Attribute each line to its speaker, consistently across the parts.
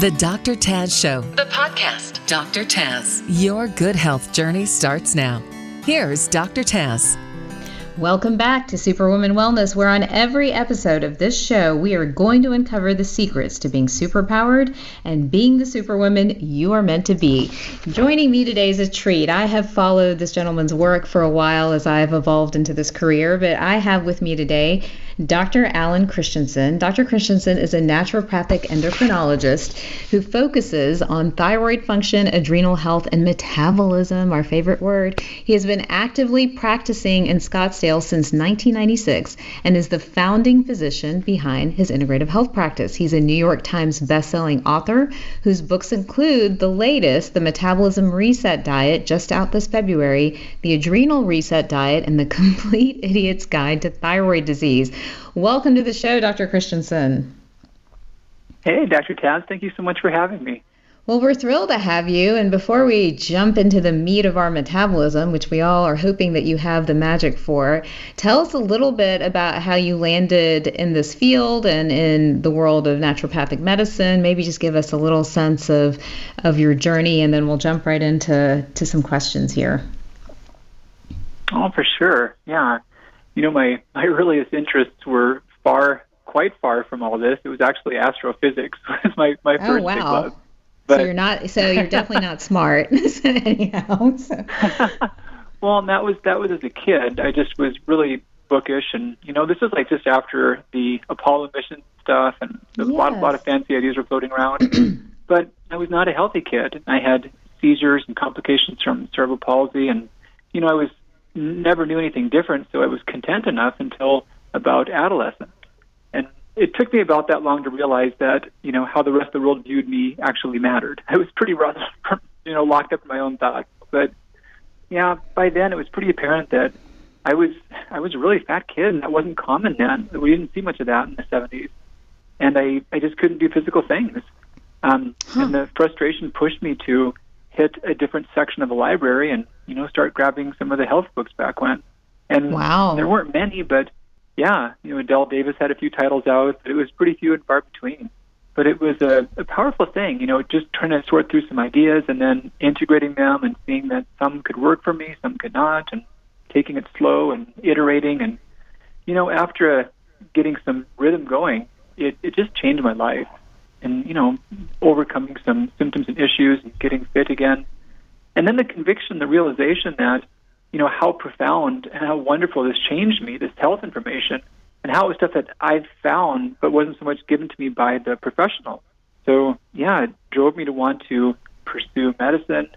Speaker 1: The Dr. Taz Show, the podcast. Dr. Taz, your good health journey starts now. Here's Dr. Taz.
Speaker 2: Welcome back to Superwoman Wellness, where on every episode of this show, we are going to uncover the secrets to being superpowered and being the superwoman you are meant to be. Joining me today is a treat. I have followed this gentleman's work for a while as I've evolved into this career, but I have with me today Dr. Alan Christianson. Dr. Christianson is a naturopathic endocrinologist who focuses on thyroid function, adrenal health, and metabolism, our favorite word. He has been actively practicing in Scottsdale since 1996 and is the founding physician behind his integrative health practice. He's a New York Times bestselling author whose books include the latest, The Metabolism Reset Diet, just out this February, The Adrenal Reset Diet, and The Complete Idiot's Guide to Thyroid Disease. Welcome to the show, Dr. Christianson.
Speaker 3: Hey, Dr. Taz, thank you so much for having me.
Speaker 2: Well, we're thrilled to have you. And before we jump into the meat of our metabolism, which we all are hoping that you have the magic for, tell us a little bit about how you landed in this field and in the world of naturopathic medicine. Maybe just give us a little sense of, of your journey, and then we'll jump right into to some questions here.
Speaker 3: Oh, for sure. Yeah you know, my my earliest interests were far, quite far from all this. It was actually astrophysics. was my my
Speaker 2: oh,
Speaker 3: first
Speaker 2: wow.
Speaker 3: big love.
Speaker 2: But, so you're not. So you're definitely not smart. anyhow. So.
Speaker 3: well, and that was that was as a kid. I just was really bookish, and you know, this is like just after the Apollo mission stuff, and yes. a lot a lot of fancy ideas were floating around. but I was not a healthy kid. I had seizures and complications from cerebral palsy, and you know, I was never knew anything different, so I was content enough until about adolescence. And it took me about that long to realize that, you know, how the rest of the world viewed me actually mattered. I was pretty rough, you know, locked up in my own thoughts. But yeah, by then it was pretty apparent that I was I was a really fat kid, and that wasn't common then. We didn't see much of that in the 70s, and I I just couldn't do physical things. Um, huh. And the frustration pushed me to hit a different section of the library and you know start grabbing some of the health books back when. And
Speaker 2: wow.
Speaker 3: there weren't many, but yeah, you know Adelle Davis had a few titles out, but it was pretty few and far between. But it was a, a powerful thing, you know, just trying to sort through some ideas and then integrating them and seeing that some could work for me, some could not, and taking it slow and iterating. And you know, after uh, getting some rhythm going, it, it just changed my life and you know overcoming some symptoms and issues and getting fit again. And then the conviction the realization that you know how profound and how wonderful this changed me this health information and how it was stuff that I've found but wasn't so much given to me by the professional. So yeah it drove me to want to pursue medicine.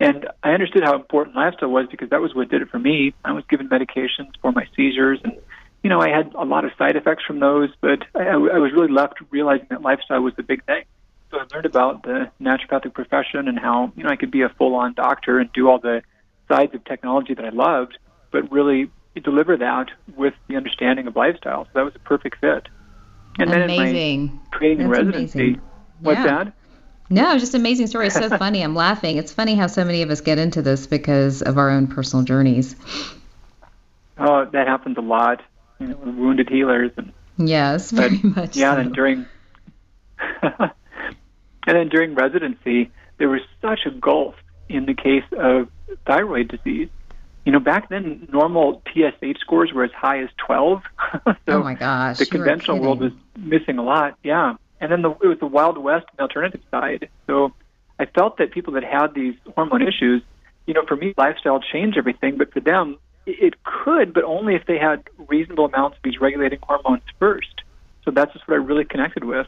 Speaker 3: And I understood how important lifestyle was because that was what did it for me. I was given medications for my seizures and you know, I had a lot of side effects from those, but I, I was really left realizing that lifestyle was the big thing. So I learned about the naturopathic profession and how, you know, I could be a full-on doctor and do all the sides of technology that I loved, but really deliver that with the understanding of lifestyle. So that was a perfect fit.
Speaker 2: And amazing. then in
Speaker 3: my training
Speaker 2: That's
Speaker 3: residency,
Speaker 2: amazing.
Speaker 3: what's
Speaker 2: yeah.
Speaker 3: that?
Speaker 2: No, just amazing story. It's so funny. I'm laughing. It's funny how so many of us get into this because of our own personal journeys.
Speaker 3: Oh, that happens a lot you know, wounded healers. And,
Speaker 2: yes, very
Speaker 3: but,
Speaker 2: much.
Speaker 3: Yeah,
Speaker 2: so.
Speaker 3: and during and then during residency, there was such a gulf in the case of thyroid disease. You know, back then, normal TSH scores were as high as 12.
Speaker 2: so oh my gosh!
Speaker 3: The conventional world was missing a lot. Yeah, and then the, it was the Wild West and the alternative side. So I felt that people that had these hormone issues, you know, for me, lifestyle changed everything, but for them, it could, but only if they had reasonable amounts of these regulating hormones first. So that's just what I really connected with.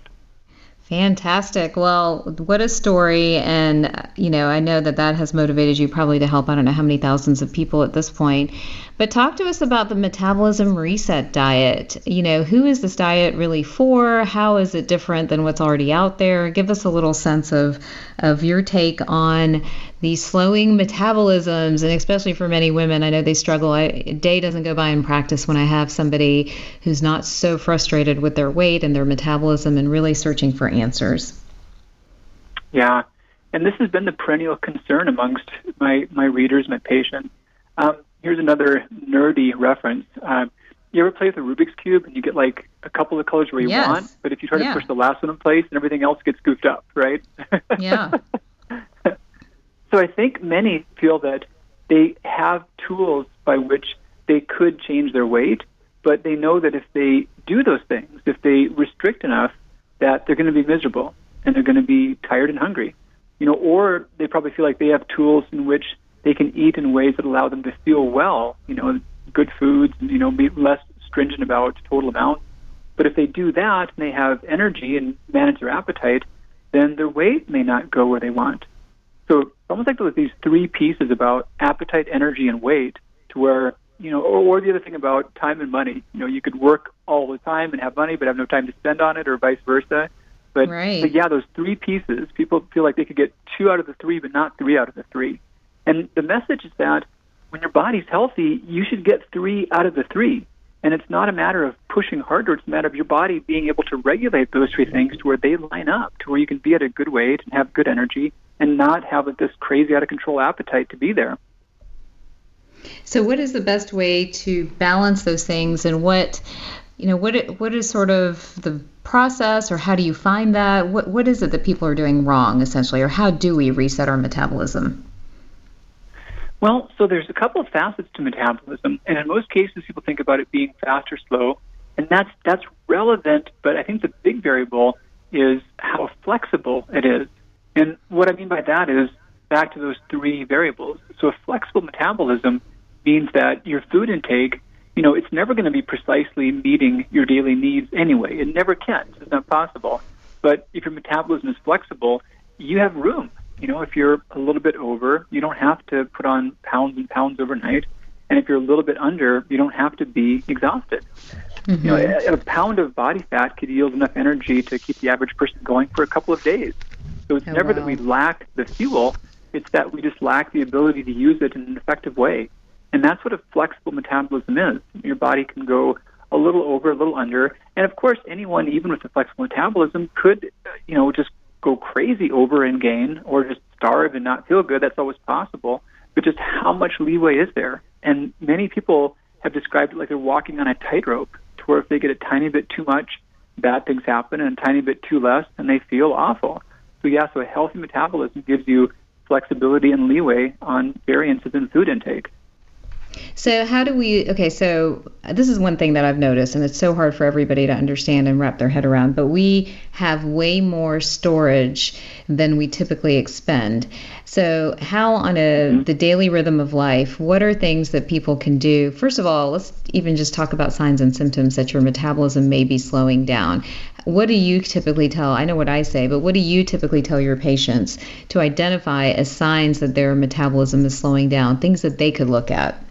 Speaker 2: Fantastic. Well, what a story. And, you know, I know that that has motivated you probably to help, I don't know how many thousands of people at this point. But talk to us about the metabolism reset diet. You know, who is this diet really for? How is it different than what's already out there? Give us a little sense of, of your take on these slowing metabolisms, and especially for many women, I know they struggle. I, a day doesn't go by in practice when I have somebody who's not so frustrated with their weight and their metabolism and really searching for answers.
Speaker 3: Yeah, and this has been the perennial concern amongst my, my readers, my patients. Um, here's another nerdy reference. Uh, you ever play with a Rubik's cube and you get like a couple of colors where you
Speaker 2: yes.
Speaker 3: want, but if you try
Speaker 2: yeah.
Speaker 3: to push the last one in place and everything else gets goofed up, right?
Speaker 2: Yeah.
Speaker 3: so I think many feel that they have tools by which they could change their weight, but they know that if they do those things, if they restrict enough, that they're going to be miserable and they're going to be tired and hungry. You know, or they probably feel like they have tools in which they can eat in ways that allow them to feel well, you know, good foods, you know, be less stringent about total amount. But if they do that and they have energy and manage their appetite, then their weight may not go where they want. So it's almost like these three pieces about appetite, energy, and weight, to where you know, or, or the other thing about time and money. You know, you could work all the time and have money, but have no time to spend on it, or vice versa. But,
Speaker 2: right.
Speaker 3: but yeah, those three pieces, people feel like they could get two out of the three, but not three out of the three. And the message is that when your body's healthy, you should get three out of the three. And it's not a matter of pushing harder, it's a matter of your body being able to regulate those three things to where they line up, to where you can be at a good weight and have good energy and not have this crazy out of control appetite to be there.
Speaker 2: So, what is the best way to balance those things, and what, you know, what what is sort of the process, or how do you find that? What what is it that people are doing wrong, essentially, or how do we reset our metabolism?
Speaker 3: Well, so there's a couple of facets to metabolism, and in most cases, people think about it being fast or slow, and that's that's relevant. But I think the big variable is how flexible it is. And what I mean by that is back to those three variables. So a flexible metabolism means that your food intake, you know, it's never going to be precisely meeting your daily needs anyway. It never can. It's not possible. But if your metabolism is flexible, you have room. You know, if you're a little bit over, you don't have to put on pounds and pounds overnight. And if you're a little bit under, you don't have to be exhausted. Mm-hmm. You know, a, a pound of body fat could yield enough energy to keep the average person going for a couple of days. So it's
Speaker 2: oh,
Speaker 3: never that we lack the fuel, it's that we just lack the ability to use it in an effective way. And that's what a flexible metabolism is. Your body can go a little over, a little under. And of course, anyone, even with a flexible metabolism, could, uh, you know, just go crazy over and gain or just starve and not feel good. That's always possible. But just how much leeway is there? And many people have described it like they're walking on a tightrope, to where if they get a tiny bit too much, bad things happen, and a tiny bit too less, and they feel awful. So, yeah, so a healthy metabolism gives you flexibility and leeway on variances in food intake.
Speaker 2: So, how do we? Okay, so this is one thing that I've noticed, and it's so hard for everybody to understand and wrap their head around, but we have way more storage than we typically expend. So, how on a mm-hmm. the daily rhythm of life, what are things that people can do? First of all, let's even just talk about signs and symptoms that your metabolism may be slowing down. What do you typically tell? I know what I say, but what do you typically tell your patients to identify as signs that their metabolism is slowing down? Things that they could look at.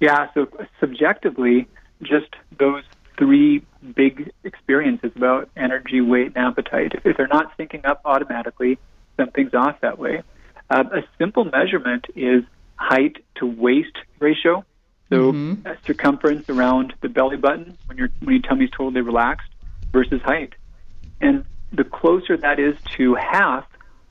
Speaker 3: Yeah, so subjectively, just those three big experiences about energy, weight, and appetite. If they're not syncing up automatically, something's off that way. Uh, a simple measurement is height to waist ratio. So
Speaker 2: mm-hmm.
Speaker 3: circumference around the belly button when your when your tummy's totally relaxed versus height. And the closer that is to half,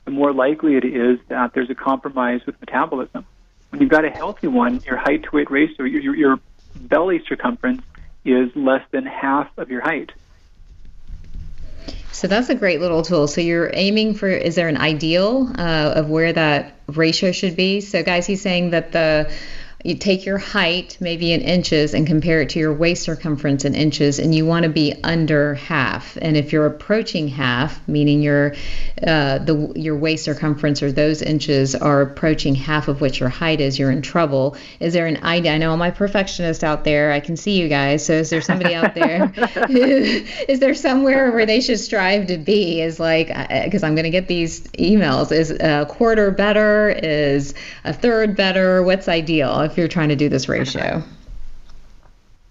Speaker 3: the more likely it is that there's a compromise with metabolism when you've got a healthy one, your height to weight ratio, your, your, your belly circumference is less than half of your height.
Speaker 2: So that's a great little tool. So you're aiming for, is there an ideal uh, of where that ratio should be? So, guys, he's saying that the you take your height, maybe in inches, and compare it to your waist circumference in inches, and you want to be under half. And if you're approaching half, meaning your uh, the your waist circumference or those inches are approaching half of what your height is, you're in trouble. Is there an idea? I know all my perfectionists out there. I can see you guys. So is there somebody out there? is there somewhere where they should strive to be? Is like because I'm going to get these emails. Is a quarter better? Is a third better? What's ideal? If if you're trying to do this ratio?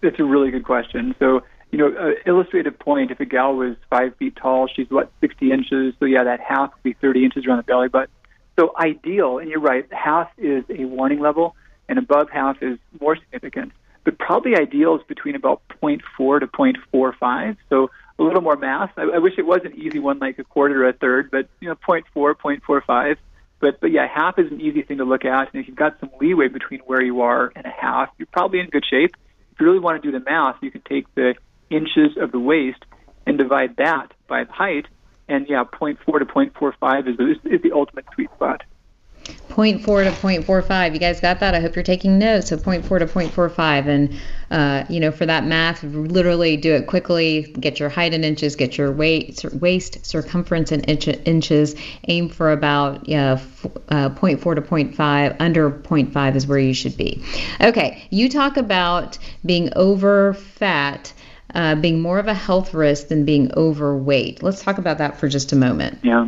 Speaker 3: It's a really good question. So, you know, uh, illustrative point, if a gal was five feet tall, she's what, 60 inches. So, yeah, that half would be 30 inches around the belly button. So, ideal, and you're right, half is a warning level, and above half is more significant. But probably ideal is between about 0.4 to 0.45. So, a little more math. I, I wish it was an easy one like a quarter or a third, but, you know, 0.4, 0.45 but but yeah, half is an easy thing to look at, and if you've got some leeway between where you are and a half, you're probably in good shape. if you really want to do the math, you can take the inches of the waist and divide that by the height, and yeah, 0.4 to 0.45 is the, is the ultimate sweet spot.
Speaker 2: 0.4 to 0.45. You guys got that? I hope you're taking notes. So 0.4 to 0.45. And, uh, you know, for that math, literally do it quickly. Get your height in inches, get your weight, waist circumference in inch, inches. Aim for about yeah, uh, 0.4 to 0.5. Under 0.5 is where you should be. Okay, you talk about being over fat. Uh, being more of a health risk than being overweight. Let's talk about that for just a moment.
Speaker 3: Yeah.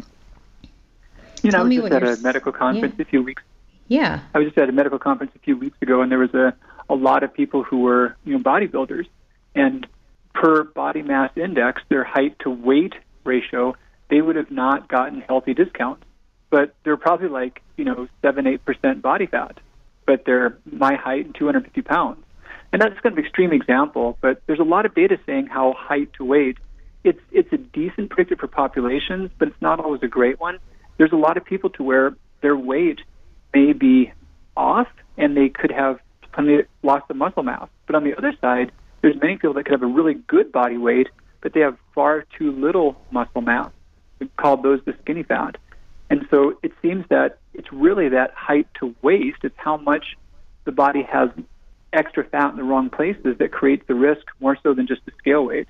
Speaker 3: You know, Tell I was just at a medical conference yeah. a few weeks.
Speaker 2: Yeah.
Speaker 3: I was just at a medical conference a few weeks ago, and there was a a lot of people who were you know bodybuilders, and per body mass index, their height to weight ratio, they would have not gotten healthy discounts. But they're probably like you know seven eight percent body fat, but they're my height and 250 pounds. And that's kind of an extreme example, but there's a lot of data saying how height to weight, it's it's a decent predictor for populations, but it's not always a great one there's a lot of people to where their weight may be off and they could have lost of muscle mass. But on the other side, there's many people that could have a really good body weight, but they have far too little muscle mass. We call those the skinny fat. And so it seems that it's really that height to waist, it's how much the body has extra fat in the wrong places that creates the risk more so than just the scale weight.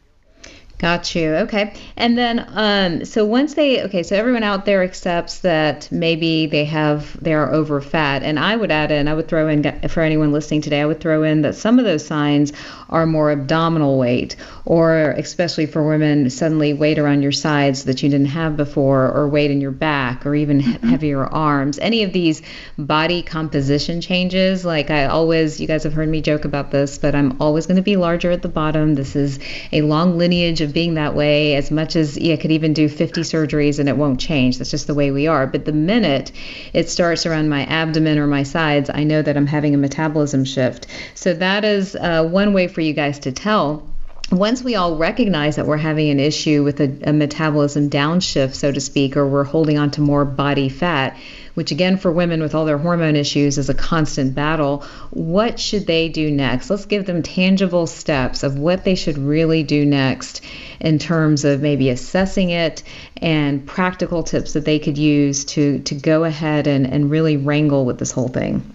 Speaker 2: Got you. Okay. And then, um, so once they, okay, so everyone out there accepts that maybe they have, they are over fat. And I would add in, I would throw in, for anyone listening today, I would throw in that some of those signs are more abdominal weight, or especially for women, suddenly weight around your sides that you didn't have before, or weight in your back, or even mm-hmm. heavier arms. Any of these body composition changes, like I always, you guys have heard me joke about this, but I'm always going to be larger at the bottom. This is a long lineage of being that way as much as yeah, could even do 50 surgeries and it won't change. That's just the way we are. But the minute it starts around my abdomen or my sides, I know that I'm having a metabolism shift. So that is uh, one way for you guys to tell once we all recognize that we're having an issue with a, a, metabolism downshift, so to speak, or we're holding on to more body fat, which again for women with all their hormone issues is a constant battle, what should they do next? Let's give them tangible steps of what they should really do next in terms of maybe assessing it and practical tips that they could use to, to go ahead and, and really wrangle with this whole thing.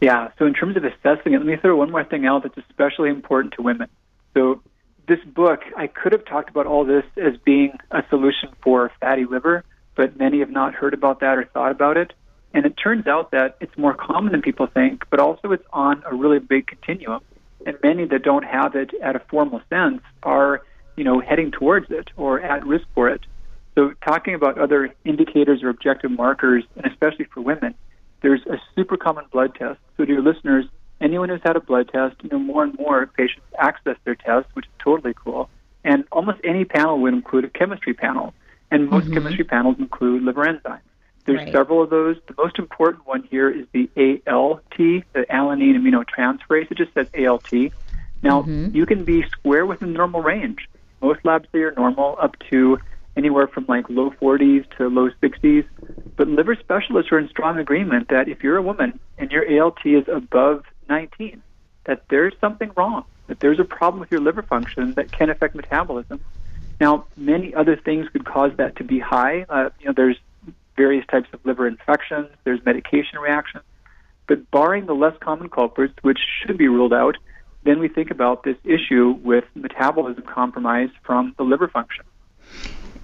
Speaker 3: Yeah, so in terms of assessing it, let me throw one more thing out that's especially important to women. So, this book, I could have talked about all this as being a solution for fatty liver, but many have not heard about that or thought about it. And it turns out that it's more common than people think, but also it's on a really big continuum. And many that don't have it at a formal sense are, you know, heading towards it or at risk for it. So, talking about other indicators or objective markers, and especially for women, there's a super common blood test. So, to your listeners, anyone who's had a blood test, you know, more and more patients access their test, which is totally cool. And almost any panel would include a chemistry panel, and most mm-hmm. chemistry panels include liver enzymes. There's right. several of those. The most important one here is the ALT, the alanine aminotransferase. It just says ALT. Now, mm-hmm. you can be square within the normal range. Most labs say you're normal up to anywhere from like low 40s to low 60s. But liver specialists are in strong agreement that if you're a woman and your ALT is above 19, that there's something wrong, that there's a problem with your liver function that can affect metabolism. Now, many other things could cause that to be high. Uh, you know, there's various types of liver infections, there's medication reactions. But barring the less common culprits, which should be ruled out, then we think about this issue with metabolism compromise from the liver function.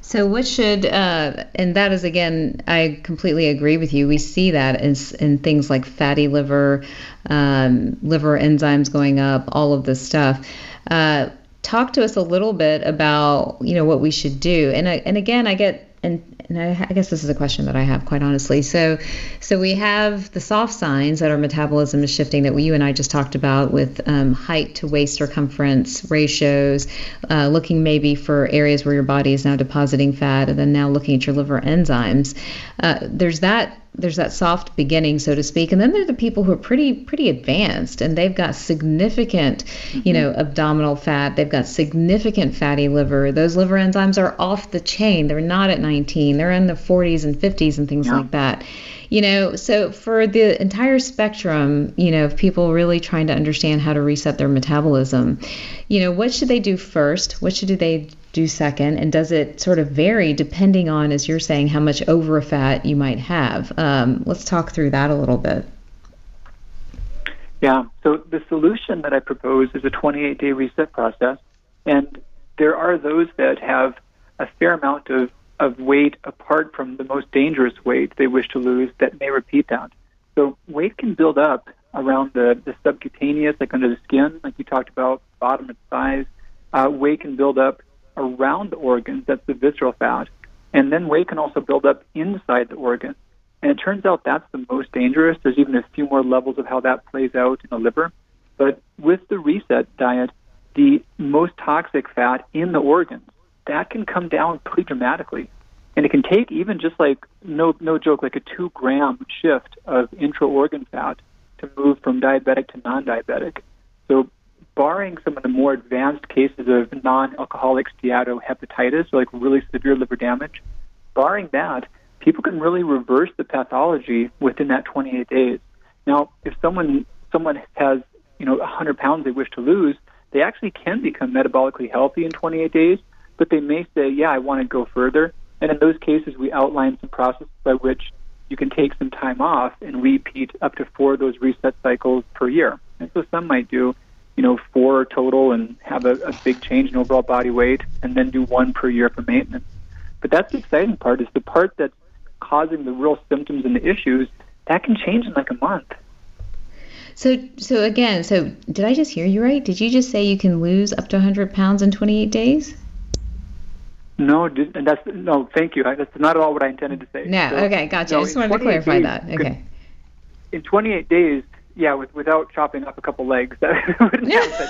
Speaker 2: So, what should, uh, and that is again, I completely agree with you. We see that in, in things like fatty liver, um, liver enzymes going up, all of this stuff. Uh, talk to us a little bit about, you know, what we should do. And I, and again, I get and and I, I, guess this is a question that I have quite honestly. So, so we have the soft signs that our metabolism is shifting that we, you and I just talked about with um, height to waist circumference ratios, uh, looking maybe for areas where your body is now depositing fat, and then now looking at your liver enzymes. Uh, there's that there's that soft beginning, so to speak, and then there are the people who are pretty pretty advanced, and they've got significant, mm-hmm. you know, abdominal fat. They've got significant fatty liver. Those liver enzymes are off the chain. They're not at 19. They're in the 40s and 50s and things yeah. like that you know so for the entire spectrum you know of people really trying to understand how to reset their metabolism you know what should they do first what should they do second and does it sort of vary depending on as you're saying how much over fat you might have um, let's talk through that a little bit
Speaker 3: yeah so the solution that i propose is a 28 day reset process and there are those that have a fair amount of of weight apart from the most dangerous weight they wish to lose that may repeat that. So weight can build up around the, the subcutaneous, like under the skin, like you talked about, bottom and thighs. Uh, weight can build up around the organs, that's the visceral fat. And then weight can also build up inside the organ. And it turns out that's the most dangerous. There's even a few more levels of how that plays out in the liver. But with the reset diet, the most toxic fat in the organs that can come down pretty dramatically. And it can take even just like no no joke, like a two gram shift of intra organ fat to move from diabetic to non diabetic. So barring some of the more advanced cases of non alcoholic steatohepatitis, like really severe liver damage, barring that, people can really reverse the pathology within that 28 days. Now, if someone someone has you know 100 pounds they wish to lose, they actually can become metabolically healthy in 28 days but they may say, yeah, I want to go further. And in those cases, we outline some processes by which you can take some time off and repeat up to four of those reset cycles per year. And so some might do, you know, four total and have a, a big change in overall body weight, and then do one per year for maintenance. But that's the exciting part is the part that's causing the real symptoms and the issues that can change in like a month.
Speaker 2: So, so again, so did I just hear you right? Did you just say you can lose up to 100 pounds in 28 days?
Speaker 3: No, that's no. Thank you. That's not at all what I intended to say.
Speaker 2: No. So, okay, gotcha. No, I just wanted to clarify days, that. Okay.
Speaker 3: In 28 days, yeah, with, without chopping up a couple legs, that wouldn't happen.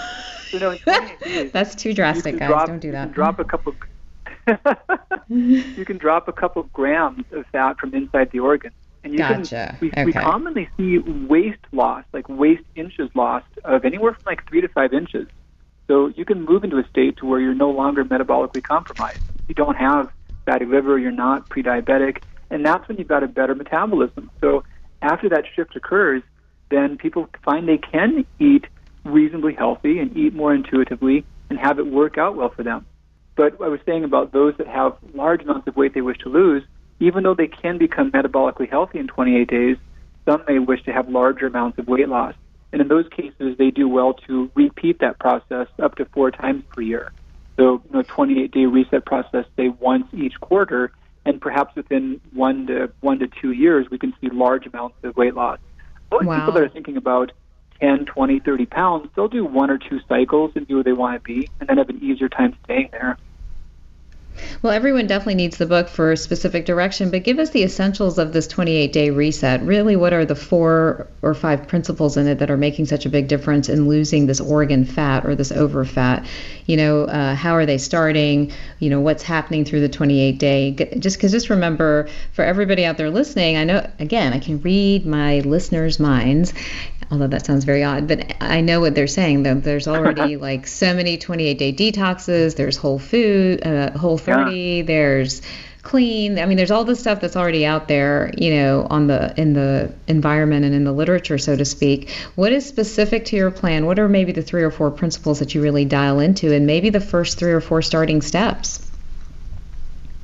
Speaker 3: So no, in 28 days,
Speaker 2: that's too drastic, guys.
Speaker 3: Drop,
Speaker 2: Don't do that.
Speaker 3: drop a couple. you can drop a couple of grams of fat from inside the organ. And you
Speaker 2: gotcha.
Speaker 3: Can, we,
Speaker 2: okay.
Speaker 3: we commonly see waist loss, like waist inches lost of anywhere from like three to five inches. So you can move into a state to where you're no longer metabolically compromised. You don't have fatty liver, you're not pre-diabetic, and that's when you've got a better metabolism. So after that shift occurs, then people find they can eat reasonably healthy and eat more intuitively and have it work out well for them. But I was saying about those that have large amounts of weight they wish to lose, even though they can become metabolically healthy in 28 days, some may wish to have larger amounts of weight loss. And in those cases, they do well to repeat that process up to four times per year. So, you know, 28 day reset process, say once each quarter, and perhaps within one to one to two years, we can see large amounts of weight loss. Most wow. people that are thinking about 10, 20, 30 pounds, they'll do one or two cycles and be where they want to be, and then have an easier time staying there.
Speaker 2: Well, everyone definitely needs the book for specific direction, but give us the essentials of this 28 day reset. Really, what are the four or five principles in it that are making such a big difference in losing this organ fat or this over fat? You know, uh, how are they starting? You know, what's happening through the 28 day? Just because, just remember for everybody out there listening, I know, again, I can read my listeners' minds although that sounds very odd, but I know what they're saying. Though there's already like so many 28 day detoxes. There's Whole Food, uh, Whole 30. Yeah. There's clean. I mean, there's all this stuff that's already out there, you know, on the in the environment and in the literature, so to speak. What is specific to your plan? What are maybe the three or four principles that you really dial into, and maybe the first three or four starting steps?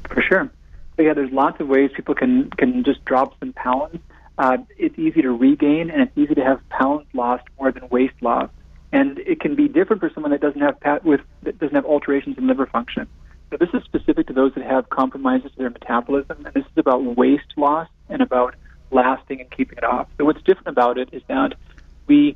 Speaker 3: For sure. But yeah, there's lots of ways people can can just drop some pounds uh, it's easy to regain and it's easy to have pounds lost more than waist loss. And it can be different for someone that doesn't have pat- with that doesn't have alterations in liver function. So this is specific to those that have compromises to their metabolism, and this is about waist loss and about lasting and keeping it off. So what's different about it is that we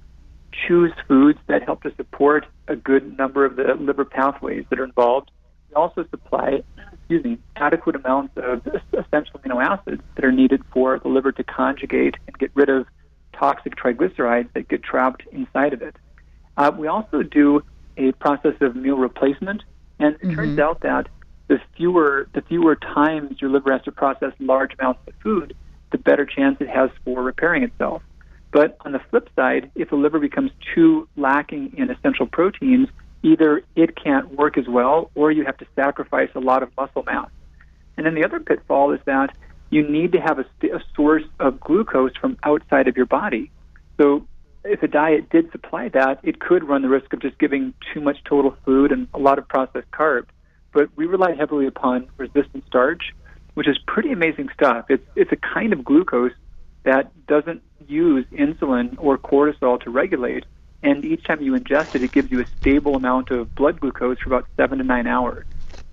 Speaker 3: choose foods that help to support a good number of the liver pathways that are involved. We also supply excuse me, adequate amounts of essential amino acids that are needed for the liver to conjugate and get rid of toxic triglycerides that get trapped inside of it. Uh, we also do a process of meal replacement, and it mm-hmm. turns out that the fewer the fewer times your liver has to process large amounts of food, the better chance it has for repairing itself. But on the flip side, if the liver becomes too lacking in essential proteins, either it can't work as well or you have to sacrifice a lot of muscle mass. And then the other pitfall is that you need to have a, a source of glucose from outside of your body. So if a diet did supply that, it could run the risk of just giving too much total food and a lot of processed carbs. But we rely heavily upon resistant starch, which is pretty amazing stuff. It's it's a kind of glucose that doesn't use insulin or cortisol to regulate, and each time you ingest it, it gives you a stable amount of blood glucose for about seven to nine hours.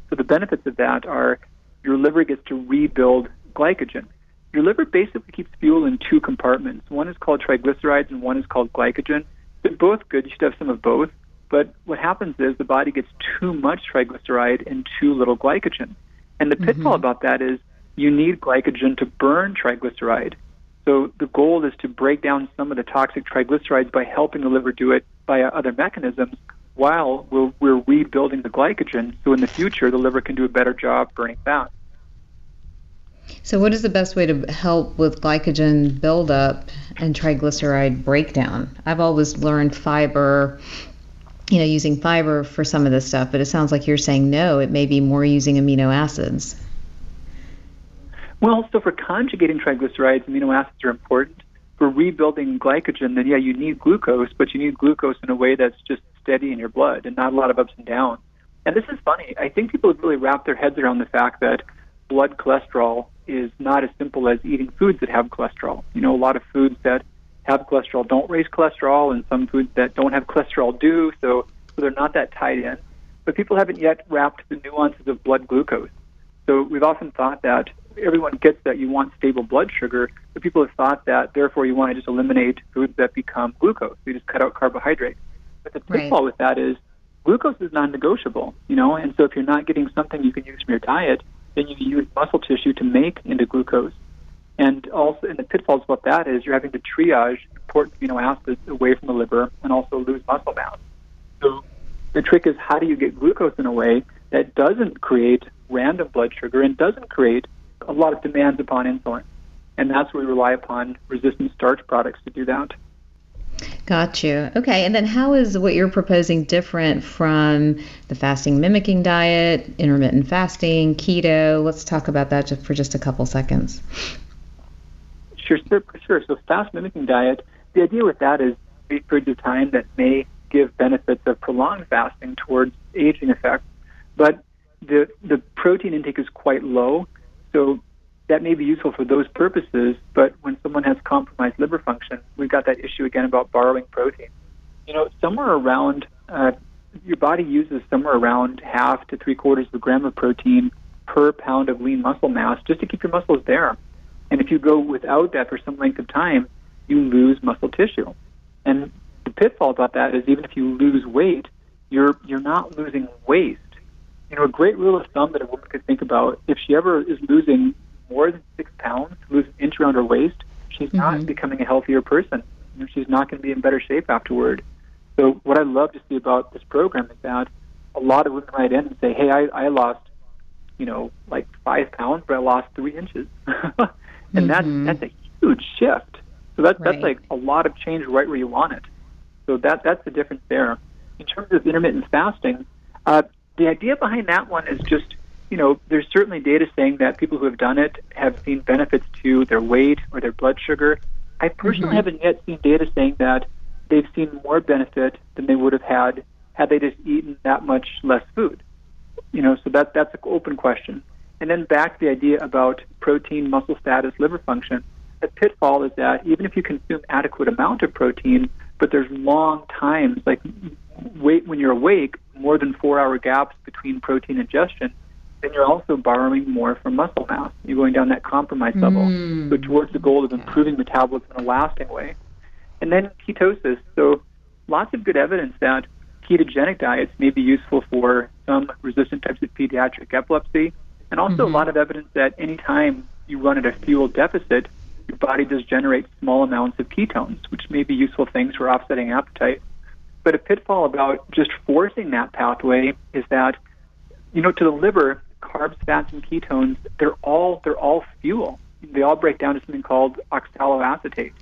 Speaker 3: So the benefits of that are your liver gets to rebuild glycogen. Your liver basically keeps fuel in two compartments. One is called triglycerides and one is called glycogen. They're both good. You should have some of both. But what happens is the body gets too much triglyceride and too little glycogen. And the pitfall mm-hmm. about that is you need glycogen to burn triglyceride. So the goal is to break down some of the toxic triglycerides by helping the liver do it via other mechanisms while we're, we're rebuilding the glycogen so in the future the liver can do a better job burning fat.
Speaker 2: So, what is the best way to help with glycogen buildup and triglyceride breakdown? I've always learned fiber, you know, using fiber for some of this stuff, but it sounds like you're saying no, it may be more using amino acids.
Speaker 3: Well, so for conjugating triglycerides, amino acids are important. For rebuilding glycogen, then yeah, you need glucose, but you need glucose in a way that's just steady in your blood and not a lot of ups and downs. And this is funny. I think people have really wrapped their heads around the fact that blood cholesterol is not as simple as eating foods that have cholesterol. You know, a lot of foods that have cholesterol don't raise cholesterol, and some foods that don't have cholesterol do, so, so they're not that tied in. But people haven't yet wrapped the nuances of blood glucose. So we've often thought that everyone gets that you want stable blood sugar, but people have thought that therefore you want to just eliminate foods that become glucose. You just cut out carbohydrates. But the pitfall right. with that is glucose is non-negotiable, you know, and so if you're not getting something you can use from your diet, then you use muscle tissue to make into glucose. And also, and the pitfalls about that is you're having to triage important amino acids away from the liver and also lose muscle mass. So the trick is how do you get glucose in a way that doesn't create random blood sugar and doesn't create a lot of demands upon insulin. And that's where we rely upon resistant starch products to do that.
Speaker 2: Got you. Okay, and then how is what you're proposing different from the fasting mimicking diet, intermittent fasting, keto? Let's talk about that just for just a couple seconds.
Speaker 3: Sure, sure. sure. So fast mimicking diet, the idea with that is brief periods of time that may give benefits of prolonged fasting towards aging effects, but the the protein intake is quite low, so that may be useful for those purposes, but when someone has compromised liver function, we've got that issue again about borrowing protein. You know, somewhere around, uh, your body uses somewhere around half to three quarters of a gram of protein per pound of lean muscle mass just to keep your muscles there. And if you go without that for some length of time, you lose muscle tissue. And the pitfall about that is even if you lose weight, you're you're not losing waist. You know, a great rule of thumb that a woman could think about if she ever is losing more than six pounds, lose an inch around her waist, she's mm-hmm. not becoming a healthier person. She's not going to be in better shape afterward. So what I love to see about this program is that a lot of women write in and say, "Hey, I, I lost, you know, like five pounds, but I lost three inches," and mm-hmm. that's that's a huge shift. So that's right. that's like a lot of change right where you want it. So that that's the difference there. In terms of intermittent fasting, uh, the idea behind that one is just you know, there's certainly data saying that people who have done it have seen benefits to their weight or their blood sugar. I personally mm-hmm. haven't yet seen data saying that they've seen more benefit than they would have had had they just eaten that much less food. You know, so that that's an open question. And then back to the idea about protein, muscle status, liver function. The pitfall is that even if you consume adequate amount of protein, but there's long times, like wait when you're awake, more than four hour gaps between protein ingestion, then you're also borrowing more from muscle mass. You're going down that compromise level, mm. so towards the goal of improving metabolism in a lasting way. And then ketosis. So lots of good evidence that ketogenic diets may be useful for some resistant types of pediatric epilepsy, and also mm-hmm. a lot of evidence that anytime you run at a fuel deficit, your body does generate small amounts of ketones, which may be useful things for offsetting appetite. But a pitfall about just forcing that pathway is that, you know, to the liver, carbs, fats, and ketones, they're all they're all fuel. they all break down to something called oxaloacetate.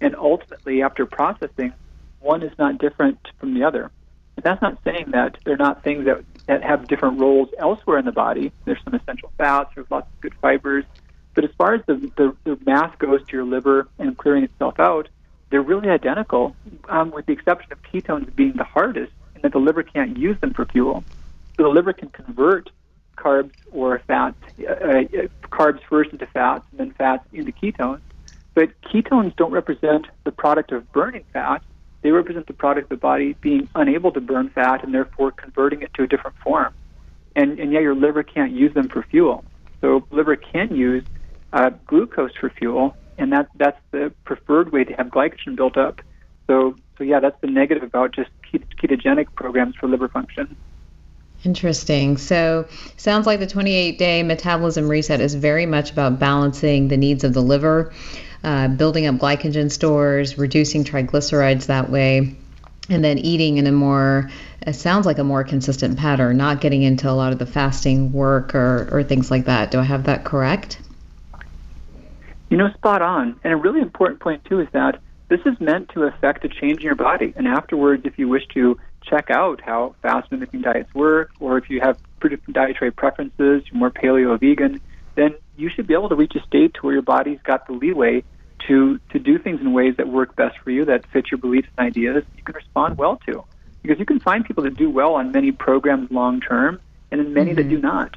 Speaker 3: And ultimately, after processing, one is not different from the other. But that's not saying that they're not things that, that have different roles elsewhere in the body. There's some essential fats, there's lots of good fibers. But as far as the, the, the mass goes to your liver and clearing itself out, they're really identical, um, with the exception of ketones being the hardest, and that the liver can't use them for fuel. So the liver can convert carbs or fats, uh, uh, carbs first into fats and then fats into ketones. But ketones don't represent the product of burning fat. They represent the product of the body being unable to burn fat and therefore converting it to a different form. And, and yet your liver can't use them for fuel. So liver can use uh, glucose for fuel, and that that's the preferred way to have glycogen built up. So so yeah, that's the negative about just ketogenic programs for liver function.
Speaker 2: Interesting. So, sounds like the 28 day metabolism reset is very much about balancing the needs of the liver, uh, building up glycogen stores, reducing triglycerides that way, and then eating in a more, it sounds like a more consistent pattern, not getting into a lot of the fasting work or, or things like that. Do I have that correct?
Speaker 3: You know, spot on. And a really important point, too, is that this is meant to affect a change in your body. And afterwards, if you wish to check out how fast mimicking diets work, or if you have different dietary preferences, you're more paleo vegan, then you should be able to reach a state to where your body's got the leeway to to do things in ways that work best for you, that fit your beliefs and ideas, you can respond well to. Because you can find people that do well on many programs long term, and then many mm-hmm. that do not.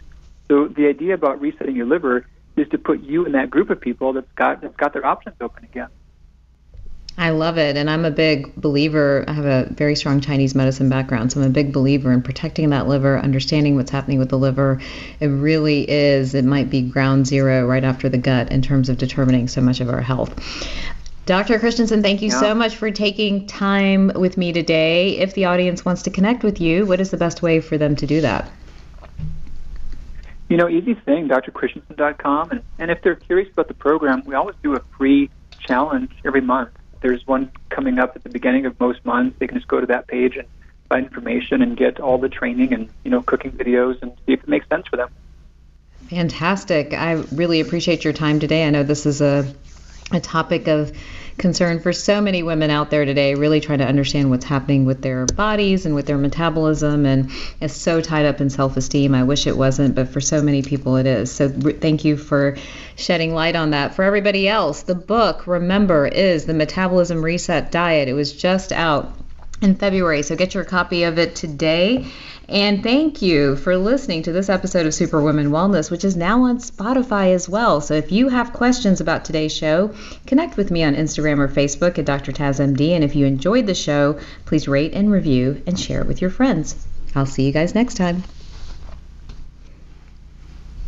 Speaker 3: So the idea about resetting your liver is to put you in that group of people that's got that's got their options open again.
Speaker 2: I love it. And I'm a big believer. I have a very strong Chinese medicine background. So I'm a big believer in protecting that liver, understanding what's happening with the liver. It really is, it might be ground zero right after the gut in terms of determining so much of our health. Dr. Christianson, thank you yeah. so much for taking time with me today. If the audience wants to connect with you, what is the best way for them to do that?
Speaker 3: You know, easy thing, drchristianson.com. And, and if they're curious about the program, we always do a free challenge every month there's one coming up at the beginning of most months. They can just go to that page and find information and get all the training and you know cooking videos and see if it makes sense for them.
Speaker 2: Fantastic. I really appreciate your time today. I know this is a a topic of concern for so many women out there today, really trying to understand what's happening with their bodies and with their metabolism, and it's so tied up in self esteem. I wish it wasn't, but for so many people it is. So thank you for shedding light on that. For everybody else, the book, remember, is The Metabolism Reset Diet. It was just out in February. So get your copy of it today. And thank you for listening to this episode of Superwoman Wellness, which is now on Spotify as well. So if you have questions about today's show, connect with me on Instagram or Facebook at Dr. TazMD. And if you enjoyed the show, please rate and review and share it with your friends. I'll see you guys next time.